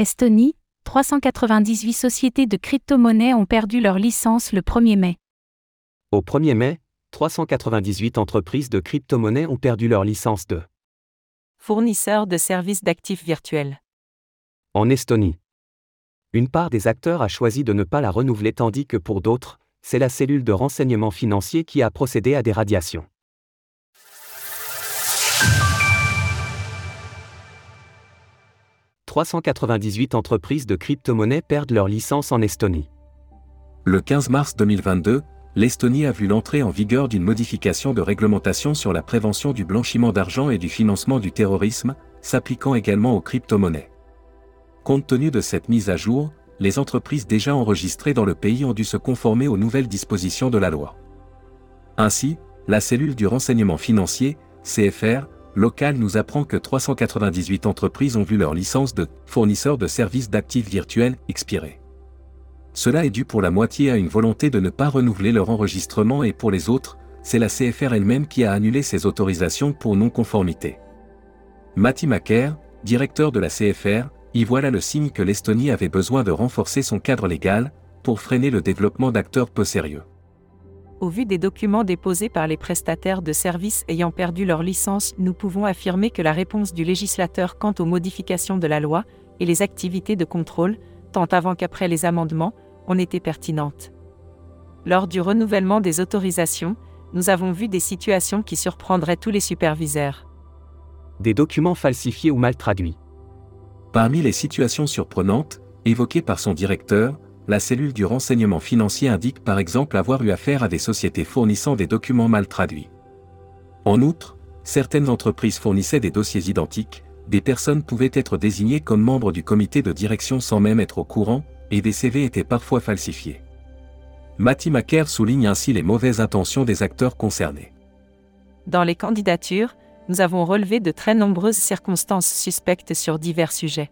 Estonie, 398 sociétés de crypto-monnaies ont perdu leur licence le 1er mai. Au 1er mai, 398 entreprises de crypto-monnaies ont perdu leur licence de Fournisseurs de services d'actifs virtuels. en Estonie. Une part des acteurs a choisi de ne pas la renouveler tandis que pour d'autres, c'est la cellule de renseignement financier qui a procédé à des radiations. « 398 entreprises de crypto-monnaies perdent leur licence en Estonie. Le 15 mars 2022, l'Estonie a vu l'entrée en vigueur d'une modification de réglementation sur la prévention du blanchiment d'argent et du financement du terrorisme, s'appliquant également aux crypto-monnaies. Compte tenu de cette mise à jour, les entreprises déjà enregistrées dans le pays ont dû se conformer aux nouvelles dispositions de la loi. Ainsi, la cellule du renseignement financier, CFR, locale nous apprend que 398 entreprises ont vu leur licence de fournisseur de services d'actifs virtuels expirer. Cela est dû pour la moitié à une volonté de ne pas renouveler leur enregistrement et pour les autres, c'est la CFR elle-même qui a annulé ses autorisations pour non-conformité. Matti Macaire, directeur de la CFR, y voilà le signe que l'Estonie avait besoin de renforcer son cadre légal, pour freiner le développement d'acteurs peu sérieux. Au vu des documents déposés par les prestataires de services ayant perdu leur licence, nous pouvons affirmer que la réponse du législateur quant aux modifications de la loi et les activités de contrôle, tant avant qu'après les amendements, ont été pertinentes. Lors du renouvellement des autorisations, nous avons vu des situations qui surprendraient tous les superviseurs. Des documents falsifiés ou mal traduits. Parmi les situations surprenantes, évoquées par son directeur, la cellule du renseignement financier indique par exemple avoir eu affaire à des sociétés fournissant des documents mal traduits. En outre, certaines entreprises fournissaient des dossiers identiques, des personnes pouvaient être désignées comme membres du comité de direction sans même être au courant, et des CV étaient parfois falsifiés. Matti Macaire souligne ainsi les mauvaises intentions des acteurs concernés. Dans les candidatures, nous avons relevé de très nombreuses circonstances suspectes sur divers sujets.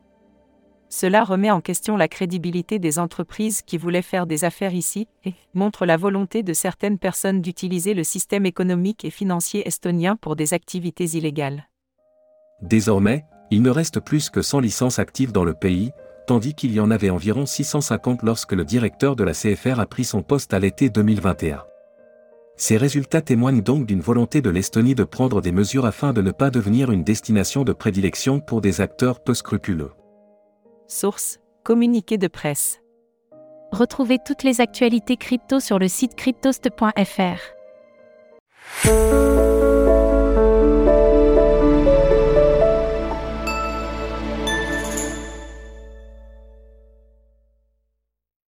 Cela remet en question la crédibilité des entreprises qui voulaient faire des affaires ici et montre la volonté de certaines personnes d'utiliser le système économique et financier estonien pour des activités illégales. Désormais, il ne reste plus que 100 licences actives dans le pays, tandis qu'il y en avait environ 650 lorsque le directeur de la CFR a pris son poste à l'été 2021. Ces résultats témoignent donc d'une volonté de l'Estonie de prendre des mesures afin de ne pas devenir une destination de prédilection pour des acteurs peu scrupuleux. Source Communiqué de presse. Retrouvez toutes les actualités crypto sur le site cryptost.fr.